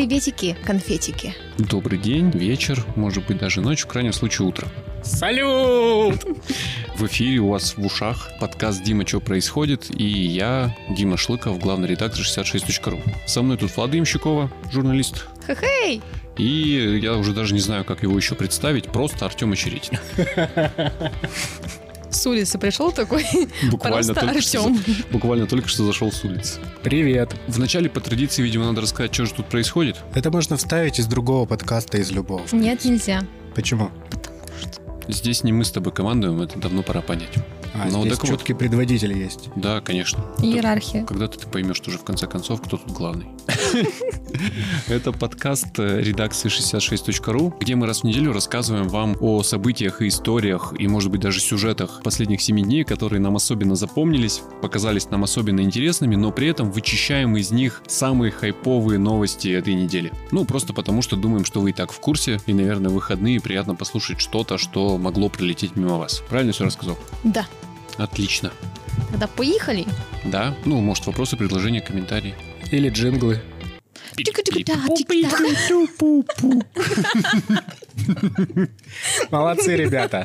Приветики, конфетики. Добрый день, вечер, может быть даже ночь, в крайнем случае утро. Салют! В эфире у вас в ушах подкаст «Дима, что происходит?» и я, Дима Шлыков, главный редактор 66.ru. Со мной тут Влада Имщикова, журналист. Хе-хей! И я уже даже не знаю, как его еще представить, просто Артем Очеретин. С улицы пришел такой, Буквально просто только, что, Артем. за- буквально только что зашел с улицы. Привет. Вначале по традиции, видимо, надо рассказать, что же тут происходит. Это можно вставить из другого подкаста, из любого. Нет, нельзя. Почему? Здесь не мы с тобой командуем, это давно пора понять. А, Ну, здесь так вот. четкий предводитель есть. Да, конечно. Иерархия. Когда-то ты поймешь тоже в конце концов, кто тут главный. Это подкаст э, редакции 66.ru, где мы раз в неделю рассказываем вам о событиях и историях, и, может быть, даже сюжетах последних семи дней, которые нам особенно запомнились, показались нам особенно интересными, но при этом вычищаем из них самые хайповые новости этой недели. Ну, просто потому, что думаем, что вы и так в курсе, и, наверное, в выходные приятно послушать что-то, что могло пролететь мимо вас. Правильно все рассказал? Да. Отлично. Тогда поехали. Да? Ну, может, вопросы, предложения, комментарии. Или джинглы. Молодцы, ребята.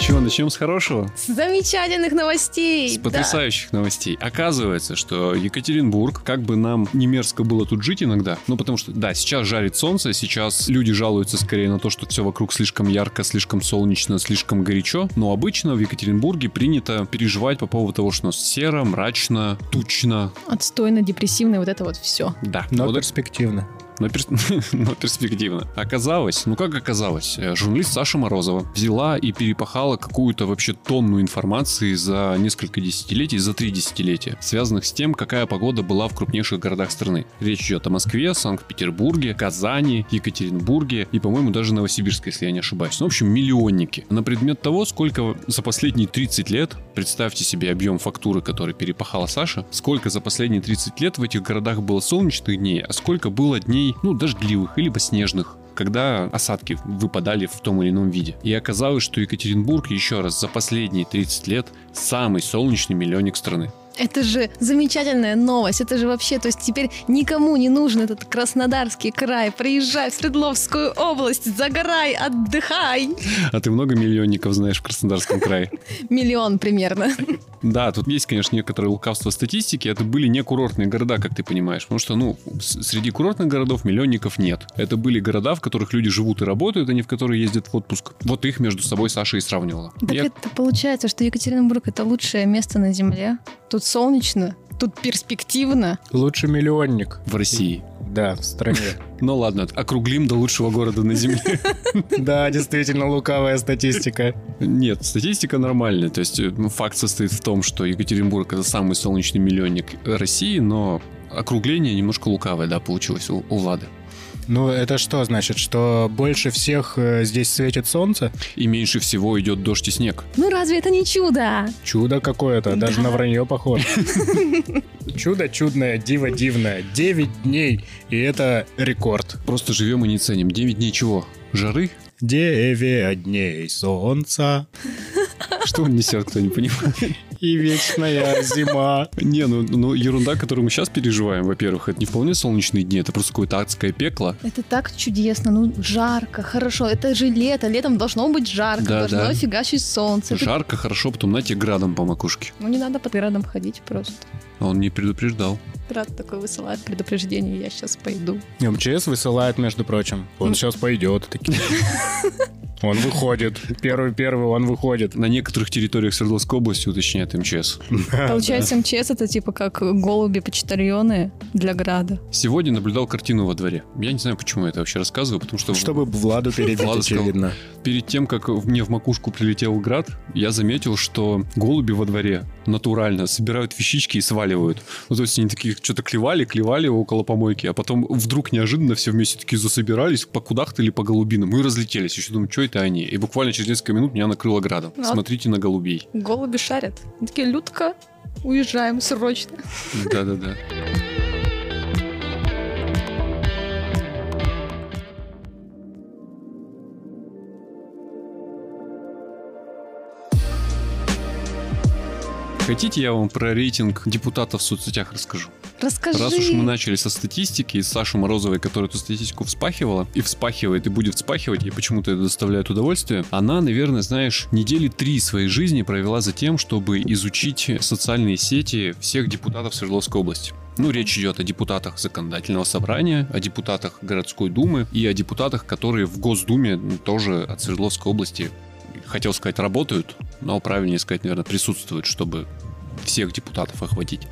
Чего, начнем с хорошего? С замечательных новостей. С да. потрясающих новостей. Оказывается, что Екатеринбург, как бы нам не мерзко было тут жить иногда, ну потому что, да, сейчас жарит солнце, сейчас люди жалуются скорее на то, что все вокруг слишком ярко, слишком солнечно, слишком горячо, но обычно в Екатеринбурге принято переживать по поводу того, что у нас серо, мрачно, тучно, Отстойно, депрессивно, вот это вот все. да. Но Вот перспективно. Но, перс- но перспективно. Оказалось, ну как оказалось, э, журналист Саша Морозова взяла и перепахала какую-то вообще тонну информации за несколько десятилетий, за три десятилетия, связанных с тем, какая погода была в крупнейших городах страны. Речь идет о Москве, Санкт-Петербурге, Казани, Екатеринбурге и, по-моему, даже Новосибирске, если я не ошибаюсь. Ну, в общем, миллионники. На предмет того, сколько за последние 30 лет, представьте себе объем фактуры, который перепахала Саша, сколько за последние 30 лет в этих городах было солнечных дней, а сколько было дней, ну, дождливых, либо снежных когда осадки выпадали в том или ином виде. И оказалось, что Екатеринбург еще раз за последние 30 лет самый солнечный миллионник страны. Это же замечательная новость. Это же вообще, то есть теперь никому не нужен этот Краснодарский край. Приезжай в Свердловскую область, загорай, отдыхай. А ты много миллионников знаешь в Краснодарском крае? Миллион примерно. Да, тут есть, конечно, некоторое лукавство статистики. Это были не курортные города, как ты понимаешь. Потому что, ну, среди курортных городов миллионников нет. Это были города, в которых люди живут и работают, а не в которые ездят в отпуск. Вот их между собой Саша и сравнивала. Так Я- это получается, что Екатеринбург это лучшее место на Земле. Тут солнечно, тут перспективно. Лучший миллионник. В России. Да, в стране. Ну ладно, округлим до лучшего города на Земле. Да, действительно лукавая статистика. Нет, статистика нормальная. То есть э, ну, факт состоит в том, что Екатеринбург это самый солнечный миллионник России, но округление немножко лукавое, да, получилось у, у Влады. Ну, это что значит? Что больше всех э, здесь светит солнце? И меньше всего идет дождь и снег. Ну разве это не чудо? Чудо какое-то, даже Да. на вранье похоже. Чудо чудное, диво дивное. 9 дней, и это рекорд. Просто живем и не ценим. 9 дней чего? Жары? 9 дней солнца Что он несет, кто не понимает? И вечная зима. Не, ну, ну ерунда, которую мы сейчас переживаем, во-первых, это не вполне солнечные дни, это просто какое-то адское пекло. Это так чудесно, ну жарко, хорошо. Это же лето, летом должно быть жарко, Да, должно да. фигачить солнце. Жарко, хорошо, потом на тебе градом по макушке. Ну не надо под градом ходить просто. Он не предупреждал. Град такой высылает предупреждение, я сейчас пойду. МЧС высылает, между прочим. Он сейчас пойдет. Такие. Он выходит. Первый-первый он выходит. На некоторых территориях Свердловской области уточняет МЧС. Получается, МЧС это типа как голуби-почтальоны для града. Сегодня наблюдал картину во дворе. Я не знаю, почему я это вообще рассказываю, потому что Чтобы Владу перебить, очевидно. Перед тем, как мне в макушку прилетел град, я заметил, что голуби во дворе натурально собирают вещички и сваливают. Ну, то есть они такие что-то клевали, клевали около помойки, а потом вдруг неожиданно все вместе такие засобирались, покудахтали по голубинам и разлетелись. Еще думаю, что это они? И буквально через несколько минут меня накрыло градом. Ну, а- Смотрите на голубей. Голуби шарят. Они такие, Людка, уезжаем срочно. Да-да-да. Хотите, я вам про рейтинг депутатов в соцсетях расскажу? Расскажи. Раз уж мы начали со статистики, и с Саши Морозовой, которая эту статистику вспахивала, и вспахивает, и будет вспахивать, и почему-то это доставляет удовольствие, она, наверное, знаешь, недели три своей жизни провела за тем, чтобы изучить социальные сети всех депутатов Свердловской области. Ну, речь идет о депутатах законодательного собрания, о депутатах городской думы и о депутатах, которые в Госдуме тоже от Свердловской области, хотел сказать, работают, но правильнее сказать, наверное, присутствуют, чтобы всех депутатов охватить,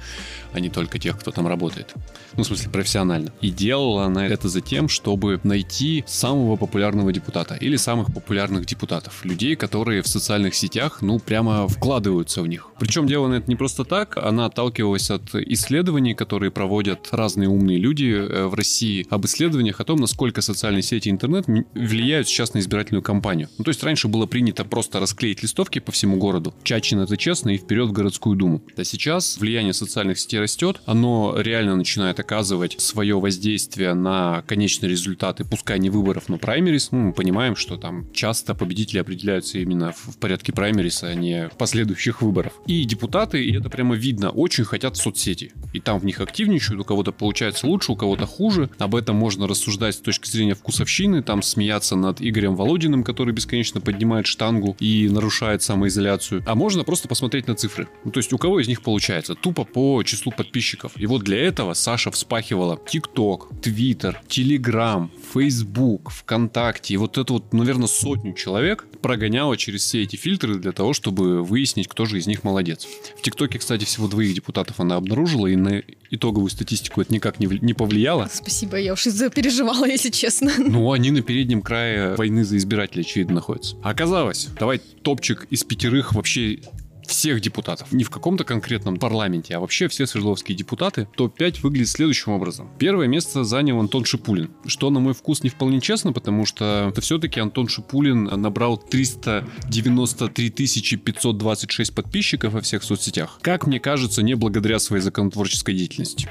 а не только тех, кто там работает. Ну, в смысле, профессионально. И делала она это за тем, чтобы найти самого популярного депутата или самых популярных депутатов. Людей, которые в социальных сетях, ну, прямо вкладываются в них. Причем делала она это не просто так, она отталкивалась от исследований, которые проводят разные умные люди э, в России, об исследованиях о том, насколько социальные сети и интернет влияют сейчас на избирательную кампанию. Ну, то есть раньше было принято просто расклеить листовки по всему городу. Чачин это честно и вперед в городскую думу. А сейчас влияние социальных сетей растет, оно реально начинает оказывать свое воздействие на конечные результаты, пускай не выборов, но праймерис. Ну, мы понимаем, что там часто победители определяются именно в, порядке праймериса, а не последующих выборов. И депутаты, и это прямо видно, очень хотят соцсети. И там в них активничают, у кого-то получается лучше, у кого-то хуже. Об этом можно рассуждать с точки зрения вкусовщины, там смеяться над Игорем Володиным, который бесконечно поднимает штангу и нарушает самоизоляцию. А можно просто посмотреть на цифры. Ну, то есть у кого из них получается? Тупо по числу подписчиков. И вот для этого Саша вспахивала ТикТок, Твиттер, Телеграм, Фейсбук, ВКонтакте. И вот это вот, наверное, сотню человек прогоняла через все эти фильтры для того, чтобы выяснить, кто же из них молодец. В ТикТоке, кстати, всего двоих депутатов она обнаружила, и на итоговую статистику это никак не, не повлияло. Спасибо, я уж из-за переживала, если честно. Ну, они на переднем крае войны за избирателей, очевидно, находятся. Оказалось, давай топчик из пятерых вообще всех депутатов. Не в каком-то конкретном парламенте, а вообще все свердловские депутаты. Топ-5 выглядит следующим образом. Первое место занял Антон Шипулин. Что, на мой вкус, не вполне честно, потому что это все-таки Антон Шипулин набрал 393 526 подписчиков во всех соцсетях. Как мне кажется, не благодаря своей законотворческой деятельности.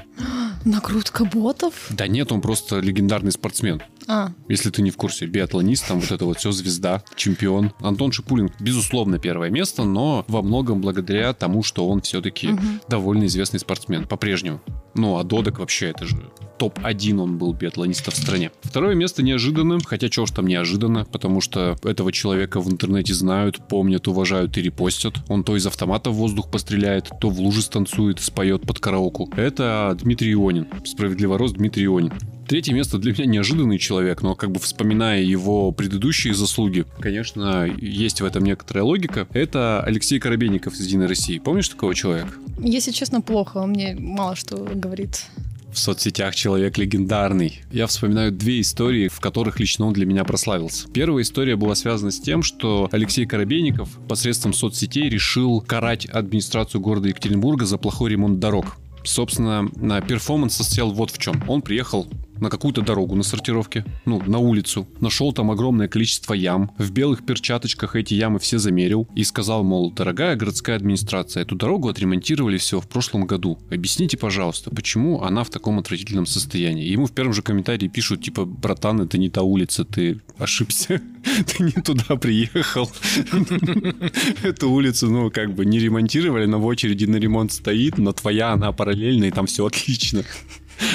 Накрутка ботов? Да нет, он просто легендарный спортсмен. А. Если ты не в курсе, биатлонист, там вот это вот все звезда, чемпион. Антон Шипулин, безусловно, первое место, но во многом благодаря тому, что он все-таки угу. довольно известный спортсмен по-прежнему. Ну, а Додек вообще, это же топ-1 он был биатлониста в стране. Второе место неожиданно, хотя чего ж там неожиданно, потому что этого человека в интернете знают, помнят, уважают и репостят. Он то из автомата в воздух постреляет, то в луже станцует, споет под караоку. Это Дмитрий Ионин, справедливо рост Дмитрий Ионин. Третье место для меня неожиданный человек, но как бы вспоминая его предыдущие заслуги, конечно, есть в этом некоторая логика. Это Алексей Коробейников из «Единой России». Помнишь такого человека? Если честно, плохо. Он мне мало что говорит в соцсетях человек легендарный. Я вспоминаю две истории, в которых лично он для меня прославился. Первая история была связана с тем, что Алексей Коробейников посредством соцсетей решил карать администрацию города Екатеринбурга за плохой ремонт дорог. Собственно, на перформанс состоял вот в чем. Он приехал на какую-то дорогу на сортировке, ну, на улицу, нашел там огромное количество ям, в белых перчаточках эти ямы все замерил и сказал, мол, дорогая городская администрация, эту дорогу отремонтировали всего в прошлом году. Объясните, пожалуйста, почему она в таком отвратительном состоянии? Ему в первом же комментарии пишут, типа, братан, это не та улица, ты ошибся, ты не туда приехал. Эту улицу, ну, как бы не ремонтировали, но в очереди на ремонт стоит, но твоя, она параллельная, и там все отлично.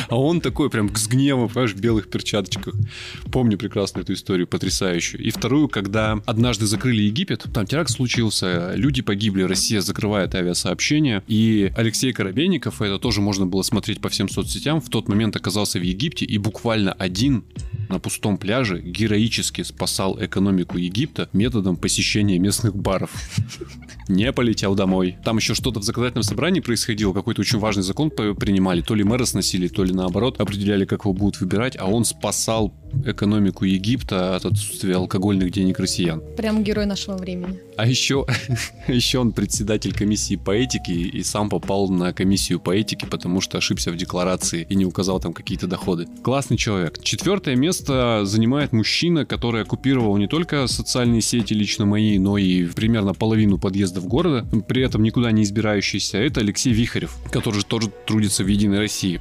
А он такой прям с гневом, понимаешь, в белых перчаточках. Помню прекрасно эту историю, потрясающую. И вторую, когда однажды закрыли Египет, там теракт случился, люди погибли, Россия закрывает авиасообщение, и Алексей Коробейников, это тоже можно было смотреть по всем соцсетям, в тот момент оказался в Египте и буквально один на пустом пляже героически спасал экономику Египта методом посещения местных баров. Не полетел домой. Там еще что-то в законодательном собрании происходило, какой-то очень важный закон принимали, то ли мэра сносили, то ли наоборот определяли, как его будут выбирать, а он спасал экономику Египта от отсутствия алкогольных денег россиян. Прям герой нашего времени. А еще, еще он председатель комиссии по этике и сам попал на комиссию по этике, потому что ошибся в декларации и не указал там какие-то доходы. Классный человек. Четвертое место занимает мужчина, который оккупировал не только социальные сети лично мои, но и примерно половину подъездов города, при этом никуда не избирающийся. Это Алексей Вихарев, который тоже трудится в Единой России.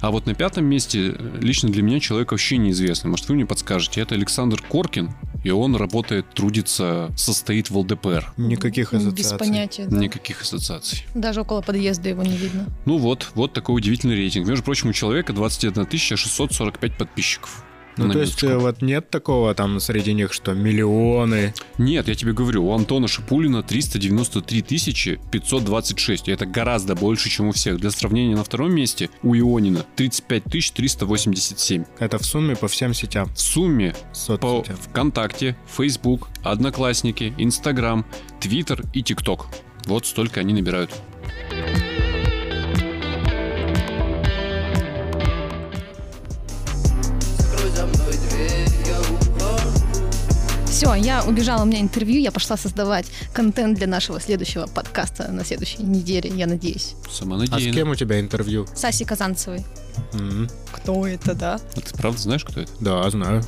А вот на пятом месте лично для меня человек вообще неизвестный может, вы мне подскажете. Это Александр Коркин, и он работает, трудится, состоит в ЛДПР. Никаких ассоциаций. Без понятия. да. Никаких ассоциаций. Даже около подъезда его не видно. Ну вот, вот такой удивительный рейтинг. Между прочим, у человека 21 645 подписчиков. Ну, на то есть, минуточку. э, вот нет такого там среди них, что миллионы. Нет, я тебе говорю, у Антона Шипулина 393 526. И это гораздо больше, чем у всех. Для сравнения, на втором месте у Ионина 35 387. Это в сумме по всем сетям, В сумме по соцсетям. ВКонтакте, Facebook, Одноклассники, Инстаграм, Твиттер и ТикТок. Вот столько они набирают. Все, я убежала, у меня интервью, я пошла создавать контент для нашего следующего подкаста на следующей неделе, я надеюсь. А с Самонадеянно. кем у тебя интервью? Саси Казанцевой. М, Кто это, да? А ты правда знаешь, кто это? Да, знаю.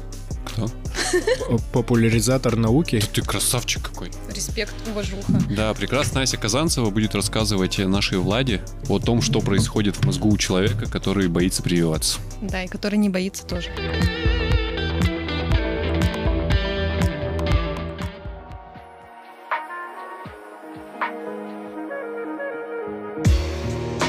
Кто? П- Популяризатор науки. Ты красавчик какой. Респект, уважуха. Да, прекрасная Ася Казанцева будет рассказывать нашей Владе о том, что происходит в мозгу у человека, который боится прививаться. Да, и который не боится тоже.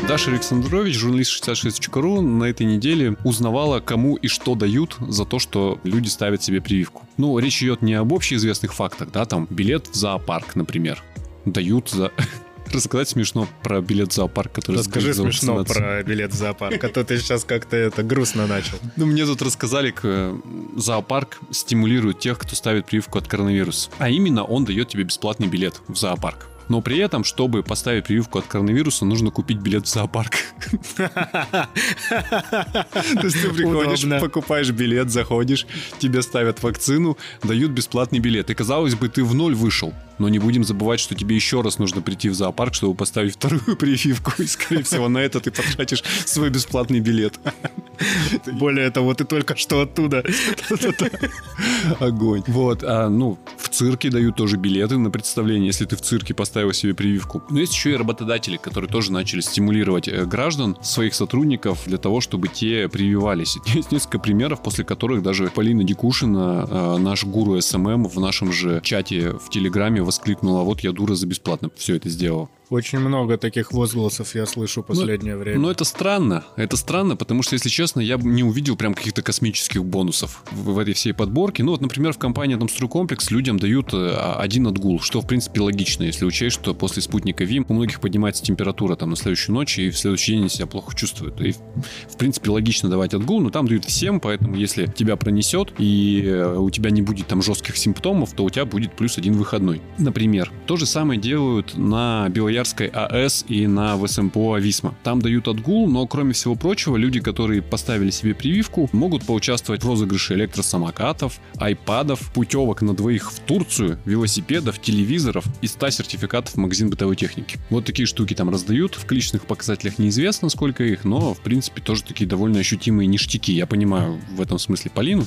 Даша Александрович, журналист 66.ru, на этой неделе узнавала, кому и что дают за то, что люди ставят себе прививку. Ну, речь идет не об общеизвестных фактах, да, там билет в зоопарк, например. Дают за... Рассказать смешно про билет в зоопарк, который Расскажи смешно про билет в зоопарк, а то ты сейчас как-то это грустно начал. Ну, мне тут рассказали, к, э, зоопарк стимулирует тех, кто ставит прививку от коронавируса. А именно, он дает тебе бесплатный билет в зоопарк. Но при этом, чтобы поставить прививку от коронавируса, нужно купить билет в зоопарк. То есть ты приходишь, покупаешь билет, заходишь, тебе ставят вакцину, дают бесплатный билет. И казалось бы, ты в ноль вышел. Но не будем забывать, что тебе еще раз нужно прийти в зоопарк, чтобы поставить вторую прививку. И, скорее всего, на это ты потратишь свой бесплатный билет. Более того, ты только что оттуда. Огонь. Вот, а, ну, в цирке дают тоже билеты на представление, если ты в цирке поставил себе прививку. Но есть еще и работодатели, которые тоже начали стимулировать э, граждан, своих сотрудников для того, чтобы те прививались. Есть несколько примеров, после которых даже Полина Дикушина, э, наш гуру SMM, в нашем же чате в Телеграме воскликнула, вот я дура за бесплатно все это сделал. Очень много таких возгласов я слышу в последнее время. Но это странно. Это странно, потому что, если честно, я бы не увидел прям каких-то космических бонусов в, в этой всей подборке. Ну вот, например, в компании там Стройкомплекс людям дают э, а- один отгул, что, в принципе, логично, если учесть, что после спутника ВИМ у многих поднимается температура там на следующую ночь, и в следующий день они себя плохо чувствуют. И, в принципе, логично давать отгул, но там дают всем, поэтому если тебя пронесет, и э, у тебя не будет там жестких симптомов, то у тебя будет плюс один выходной. Например, то же самое делают на Белоярской АЭС и на ВСМПО Ависма. Там дают отгул, но кроме всего прочего, люди, которые поставили себе прививку, могут поучаствовать в розыгрыше электросамокатов, айпадов, путевок на двоих в Турцию, велосипедов, телевизоров и 100 сертификатов в магазин бытовой техники. Вот такие штуки там раздают. В количественных показателях неизвестно, сколько их, но, в принципе, тоже такие довольно ощутимые ништяки. Я понимаю в этом смысле Полину,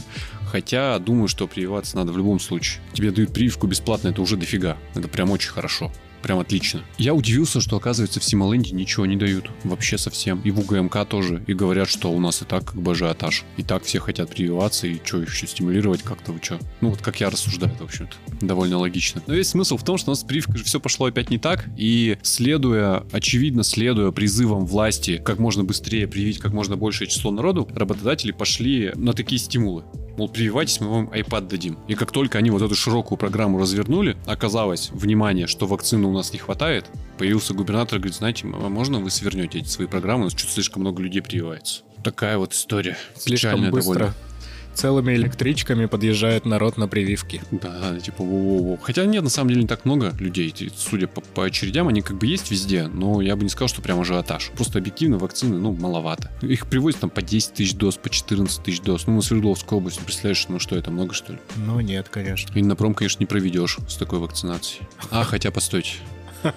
хотя думаю, что прививаться надо в любом случае. Тебе дают прививку бесплатно, это уже дофига. Это прям очень хорошо. Прям отлично. Я удивился, что, оказывается, в Симоленде ничего не дают. Вообще совсем. И в УГМК тоже. И говорят, что у нас и так как бы ажиотаж. И так все хотят прививаться, и что еще стимулировать как-то, вы что? Ну, вот как я рассуждаю, в общем-то. Довольно логично. Но весь смысл в том, что у нас с прививкой все пошло опять не так. И следуя, очевидно, следуя призывам власти как можно быстрее привить как можно большее число народу, работодатели пошли на такие стимулы. Мол, прививайтесь, мы вам iPad дадим. И как только они вот эту широкую программу развернули, оказалось, внимание, что вакцины у нас не хватает, появился губернатор и говорит, знаете, а можно вы свернете эти свои программы, у нас что-то слишком много людей прививается. Такая вот история. Слишком Печальная быстро. довольно. Целыми электричками подъезжает народ на прививки. Да, да, типа воу-воу-воу. Хотя нет, на самом деле не так много людей. Судя по, по очередям, они как бы есть везде, но я бы не сказал, что прям ажиотаж. Просто объективно вакцины, ну, маловато. Их привозят там по 10 тысяч доз, по 14 тысяч доз. Ну, на Свердловскую область, представляешь, ну что, это много, что ли? Ну нет, конечно. И на пром, конечно, не проведешь с такой вакцинацией. А, хотя, постойте.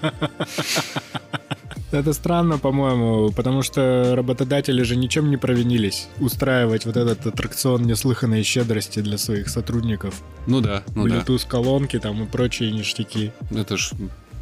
Это странно, по-моему, потому что работодатели же ничем не провинились устраивать вот этот аттракцион неслыханной щедрости для своих сотрудников. Ну да, ну да. Bluetooth колонки там и прочие ништяки. Это ж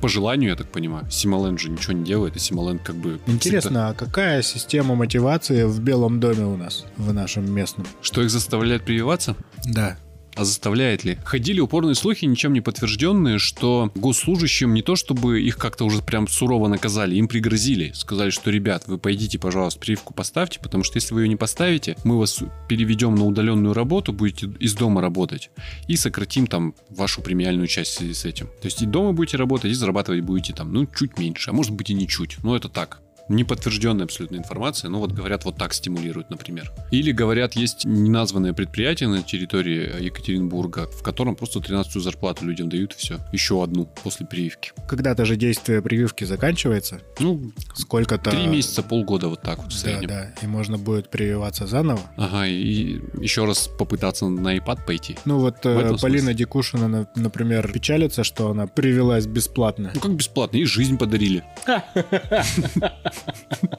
По желанию, я так понимаю. Симоленд же ничего не делает, и Симоленд как бы... Интересно, а какая система мотивации в Белом доме у нас, в нашем местном? Что их заставляет прививаться? Да. А заставляет ли? Ходили упорные слухи, ничем не подтвержденные, что госслужащим не то чтобы их как-то уже прям сурово наказали, им пригрозили. Сказали, что, ребят, вы пойдите, пожалуйста, прививку поставьте, потому что если вы ее не поставите, мы вас переведем на удаленную работу, будете из дома работать, и сократим там вашу премиальную часть в связи с этим. То есть и дома будете работать, и зарабатывать будете там, ну, чуть меньше, а может быть и не чуть. Но это так, неподтвержденная абсолютно информация, ну вот говорят, вот так стимулируют, например. Или говорят, есть неназванное предприятие на территории Екатеринбурга, в котором просто 13 зарплату людям дают, и все. Еще одну после прививки. Когда-то же действие прививки заканчивается. Ну, Сколько-то... три месяца, полгода вот так вот в Да, среднем. да. И можно будет прививаться заново. Ага, и еще раз попытаться на iPad пойти. Ну вот э, Полина смысле. Дикушина, на- например, печалится, что она привелась бесплатно. Ну как бесплатно, и жизнь подарили.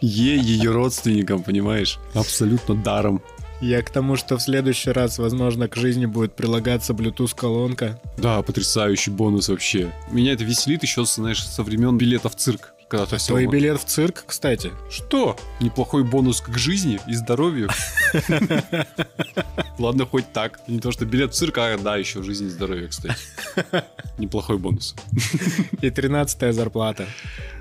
Ей, ее родственникам, понимаешь? Абсолютно даром. Я к тому, что в следующий раз, возможно, к жизни будет прилагаться Bluetooth-колонка. Да, потрясающий бонус вообще. Меня это веселит еще, знаешь, со времен билета в цирк. Когда все. Твой билет в цирк, кстати. Что? Неплохой бонус к жизни и здоровью. Ладно, хоть так. Не то, что билет в цирк, а да, еще жизнь и здоровье, кстати. Неплохой бонус. И 13 зарплата.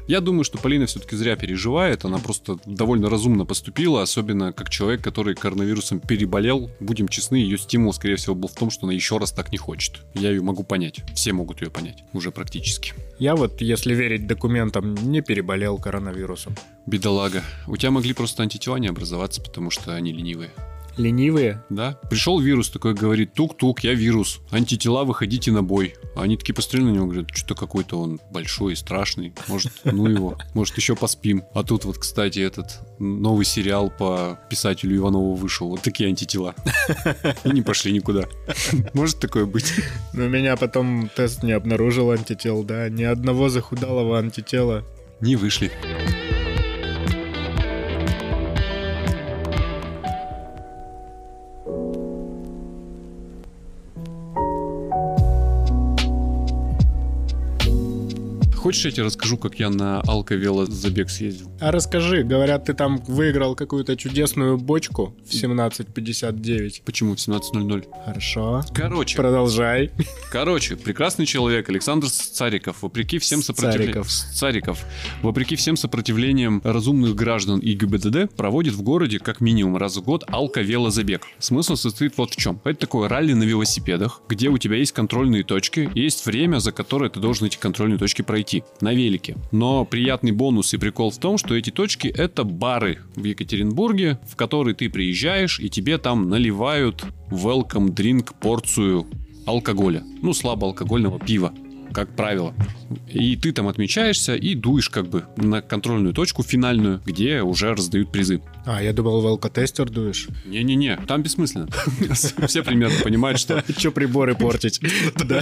Я думаю, что Полина все-таки зря переживает. Она просто довольно разумно поступила, особенно как человек, который коронавирусом переболел. Будем честны, ее стимул, скорее всего, был в том, что она еще раз так не хочет. Я ее могу понять. Все могут ее понять. Уже практически. Я вот, если верить документам, не переболел коронавирусом. Бедолага. У тебя могли просто антитела не образоваться, потому что они ленивые. Ленивые? Да? Пришел вирус такой, говорит, тук-тук, я вирус. Антитела, выходите на бой. А они такие посмотрели на него, говорят, что-то какой-то он большой и страшный. Может, ну его. Может, еще поспим. А тут вот, кстати, этот новый сериал по писателю Иванову вышел. Вот такие антитела. И не пошли никуда. Может такое быть? Но у меня потом тест не обнаружил антител, да. Ни одного захудалого антитела. Не вышли. Хочешь, я тебе расскажу, как я на алковелозабег съездил? А расскажи, говорят, ты там выиграл какую-то чудесную бочку в 17.59. Почему в 17.00? Хорошо. Короче, Продолжай. Короче, прекрасный человек Александр Цариков, вопреки всем сопротивлениям... Цариков. Цариков. Вопреки всем сопротивлениям разумных граждан и ГИБДД, проводит в городе как минимум раз в год алковелозабег. Смысл состоит вот в чем. Это такое ралли на велосипедах, где у тебя есть контрольные точки, есть время, за которое ты должен эти контрольные точки пройти на велике. Но приятный бонус и прикол в том, что эти точки это бары в Екатеринбурге, в которые ты приезжаешь, и тебе там наливают welcome drink порцию алкоголя. Ну, слабоалкогольного пива, как правило. И ты там отмечаешься и дуешь как бы на контрольную точку финальную, где уже раздают призы. А, я думал, в алкотестер дуешь. Не-не-не, там бессмысленно. Все примерно понимают, что Че приборы портить? Да.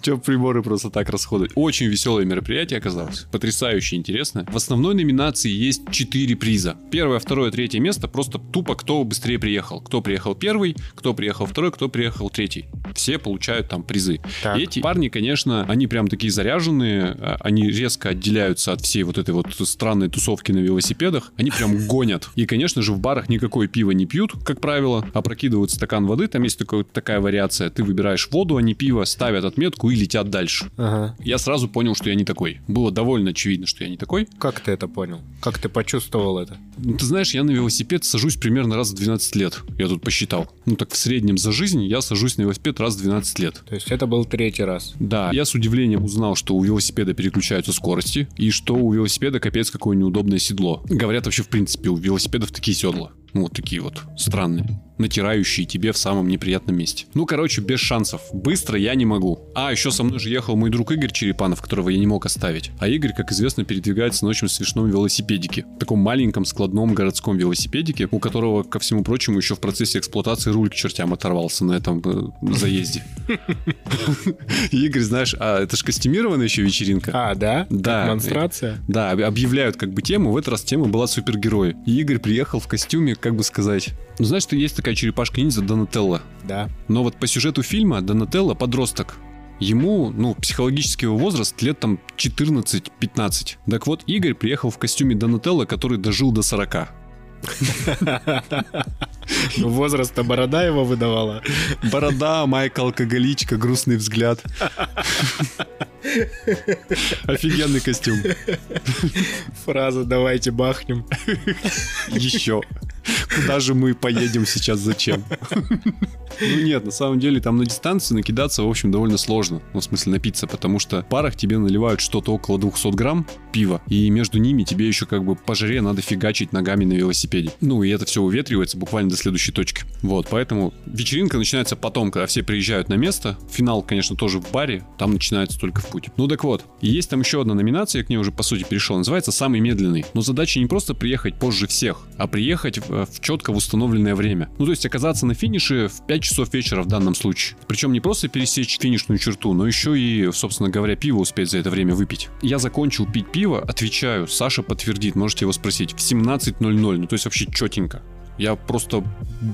Че приборы просто так расходовать. Очень веселое мероприятие оказалось. Потрясающе интересно. В основной номинации есть 4 приза. Первое, второе, третье место просто тупо кто быстрее приехал. Кто приехал первый, кто приехал второй, кто приехал третий. Все получают там призы. Так. И эти парни, конечно, они прям такие заряженные, а, они резко отделяются от всей вот этой вот странной тусовки на велосипедах. Они прям гонят. И, конечно же, в барах никакое пиво не пьют, как правило, опрокидывают стакан воды. Там есть такой- такая вариация. Ты выбираешь воду, а не пиво, ставят отметку и летят дальше. Ага. Я сразу понял, что я не такой. Было довольно очевидно, что я не такой. Как ты это понял? Как ты почувствовал это? Ну, Ты знаешь, я на велосипед сажусь примерно раз в 12 лет. Я тут посчитал. Ну так в среднем за жизнь я сажусь на велосипед раз в 12 лет. То есть это был третий раз. Да, я с удивлением узнал, что у велосипеда переключаются скорости, и что у велосипеда капец какое неудобное седло. Говорят, вообще, в принципе, у велосипедов такие седла. Вот такие вот странные. Натирающие тебе в самом неприятном месте. Ну, короче, без шансов. Быстро я не могу. А, еще со мной же ехал мой друг Игорь Черепанов, которого я не мог оставить. А Игорь, как известно, передвигается на очень смешном велосипедике. Таком маленьком складном городском велосипедике, у которого, ко всему прочему, еще в процессе эксплуатации руль к чертям оторвался на этом э, заезде. Игорь, знаешь, а это же костюмированная еще вечеринка. А, да? Да. Демонстрация? Да, об- объявляют как бы тему. В этот раз тема была супергерой. И Игорь приехал в костюме, как бы сказать... Ну, знаешь, что есть такая черепашка-ниндзя Донателло. Да. Но вот по сюжету фильма Донателло подросток. Ему, ну, психологический его возраст лет там 14-15. Так вот, Игорь приехал в костюме Донателло, который дожил до 40. Ну, возраста борода его выдавала. Борода, майка, алкоголичка, грустный взгляд. Офигенный костюм. Фраза «давайте бахнем». Еще. Куда же мы поедем сейчас, зачем? Ну нет, на самом деле там на дистанции накидаться, в общем, довольно сложно. Ну, в смысле напиться, потому что в парах тебе наливают что-то около 200 грамм пива, и между ними тебе еще как бы по жаре надо фигачить ногами на велосипеде. Ну, и это все уветривается буквально до следующей точки. Вот, поэтому вечеринка начинается потом, когда все приезжают на место. Финал, конечно, тоже в баре, там начинается только в путь. Ну так вот, есть там еще одна номинация, я к ней уже по сути перешел, называется «Самый медленный». Но задача не просто приехать позже всех, а приехать в, в четко в установленное время. Ну то есть оказаться на финише в 5 часов вечера в данном случае. Причем не просто пересечь финишную черту, но еще и, собственно говоря, пиво успеть за это время выпить. Я закончил пить пиво, отвечаю, Саша подтвердит, можете его спросить, в 17.00, ну то есть вообще четенько. Я просто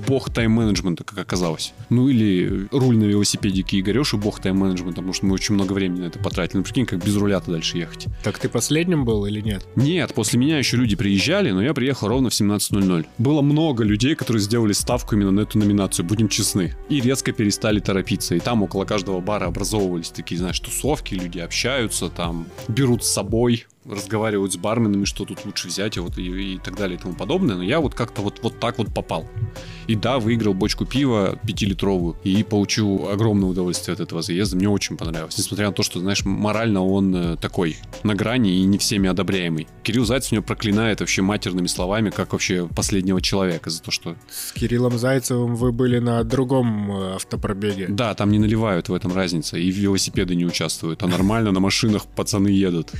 бог тайм-менеджмента, как оказалось. Ну или руль на велосипедике Игореши бог тайм-менеджмента, потому что мы очень много времени на это потратили. Ну прикинь, как без руля-то дальше ехать. Так ты последним был или нет? Нет, после меня еще люди приезжали, но я приехал ровно в 17.00. Было много людей, которые сделали ставку именно на эту номинацию, будем честны. И резко перестали торопиться. И там около каждого бара образовывались такие, знаешь, тусовки, люди общаются, там берут с собой разговаривают с барменами, что тут лучше взять и, вот, и, и так далее и тому подобное. Но я вот как-то вот, вот так вот попал. И да, выиграл бочку пива пятилитровую и получил огромное удовольствие от этого заезда. Мне очень понравилось. Несмотря на то, что, знаешь, морально он э, такой на грани и не всеми одобряемый. Кирилл Зайцев меня проклинает вообще матерными словами, как вообще последнего человека за то, что... С Кириллом Зайцевым вы были на другом э, автопробеге. Да, там не наливают в этом разница. И велосипеды не участвуют. А нормально на машинах пацаны едут.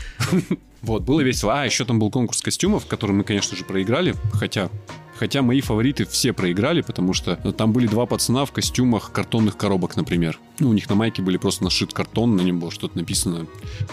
Вот, было весело. А, еще там был конкурс костюмов, который мы, конечно же, проиграли. Хотя Хотя мои фавориты все проиграли, потому что там были два пацана в костюмах картонных коробок, например. Ну, у них на майке были просто нашит картон, на нем было что-то написано.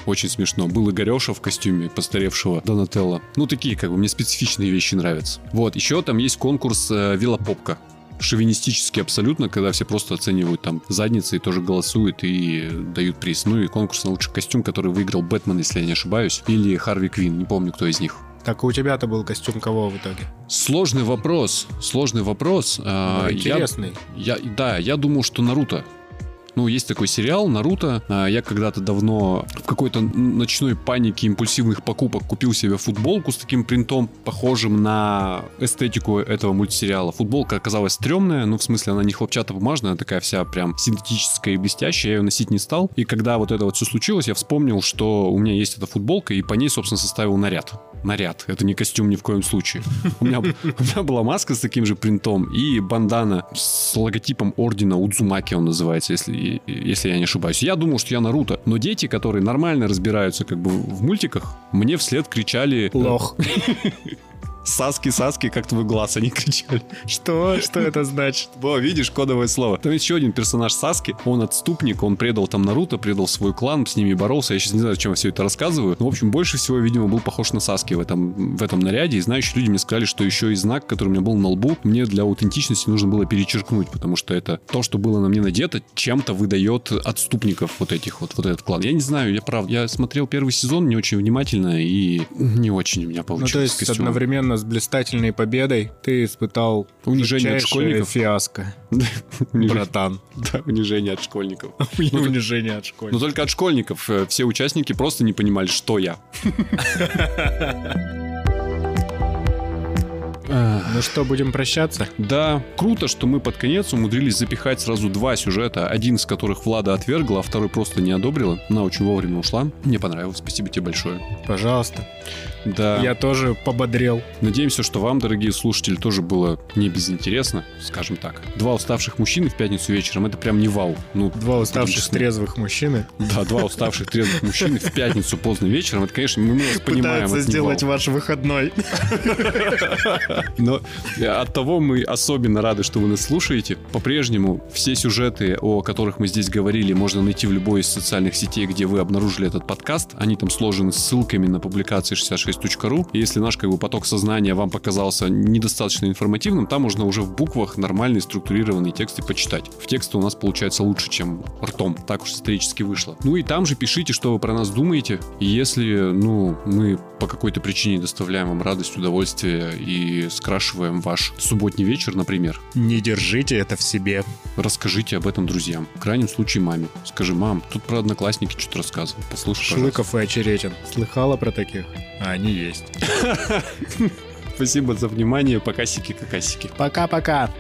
Очень смешно. Был Игореша в костюме постаревшего Донателла. Ну, такие, как бы, мне специфичные вещи нравятся. Вот, еще там есть конкурс э, Велопопка шовинистически абсолютно, когда все просто оценивают там задницы и тоже голосуют и дают приз. Ну и конкурс на лучший костюм, который выиграл Бэтмен, если я не ошибаюсь, или Харви Квин, не помню, кто из них. Так у тебя-то был костюм кого в итоге? Сложный вопрос, сложный вопрос. Ну, интересный. Я, я, да, я думал, что Наруто. Ну, есть такой сериал Наруто. А, я когда-то давно в какой-то ночной панике импульсивных покупок купил себе футболку с таким принтом, похожим на эстетику этого мультсериала. Футболка оказалась стрёмная, ну, в смысле, она не хлопчато-бумажная, она такая вся прям синтетическая и блестящая. Я ее носить не стал. И когда вот это вот все случилось, я вспомнил, что у меня есть эта футболка, и по ней, собственно, составил наряд. Наряд. Это не костюм ни в коем случае. У меня, у меня была маска с таким же принтом и бандана с логотипом ордена Удзумаки он называется, если если я не ошибаюсь. Я думал, что я Наруто, но дети, которые нормально разбираются как бы в мультиках, мне вслед кричали... Лох. Саски, Саски, как твой глаз, они кричали. Что? Что это значит? Во, видишь, кодовое слово. Там еще один персонаж Саски, он отступник, он предал там Наруто, предал свой клан, с ними боролся. Я сейчас не знаю, зачем я все это рассказываю. Но, в общем, больше всего, видимо, был похож на Саски в этом, в этом наряде. И знающие люди мне сказали, что еще и знак, который у меня был на лбу, мне для аутентичности нужно было перечеркнуть, потому что это то, что было на мне надето, чем-то выдает отступников вот этих вот, вот этот клан. Я не знаю, я прав. Я смотрел первый сезон не очень внимательно и не очень у меня получилось. Ну, то есть одновременно с блистательной победой ты испытал унижение от школьников. фиаско. Братан. Да, унижение от школьников. Унижение от школьников. Но только от школьников. Э, все участники просто не понимали, что я. Ну что, будем прощаться? Да, круто, что мы под конец умудрились запихать сразу два сюжета, один из которых Влада отвергла, а второй просто не одобрила. Она очень вовремя ушла. Мне понравилось, спасибо тебе большое. Пожалуйста. Да. Я тоже пободрел. Надеемся, что вам, дорогие слушатели, тоже было не безинтересно, скажем так. Два уставших мужчины в пятницу вечером, это прям не вау. Ну, два уставших трезвых мужчины. Да, два уставших трезвых мужчины в пятницу поздно вечером, это, конечно, мы вас понимаем. Пытаются сделать ваш выходной. Но от того мы особенно рады, что вы нас слушаете. По-прежнему все сюжеты, о которых мы здесь говорили, можно найти в любой из социальных сетей, где вы обнаружили этот подкаст. Они там сложены ссылками на публикации 66.ru. И если наш как бы, поток сознания вам показался недостаточно информативным, там можно уже в буквах нормальные структурированные тексты почитать. В тексте у нас получается лучше, чем ртом. Так уж исторически вышло. Ну и там же пишите, что вы про нас думаете. И если, ну, мы по какой-то причине доставляем вам радость, удовольствие и скрашиваем ваш субботний вечер, например, Не держите это в себе. расскажите об этом друзьям. В крайнем случае маме. Скажи, мам, тут про одноклассники что-то рассказывают. Послушай, пожалуйста. Шлыков и Очеретин. Слыхала про таких? А они есть. Спасибо за внимание. Покасики-какасики. Пока-пока.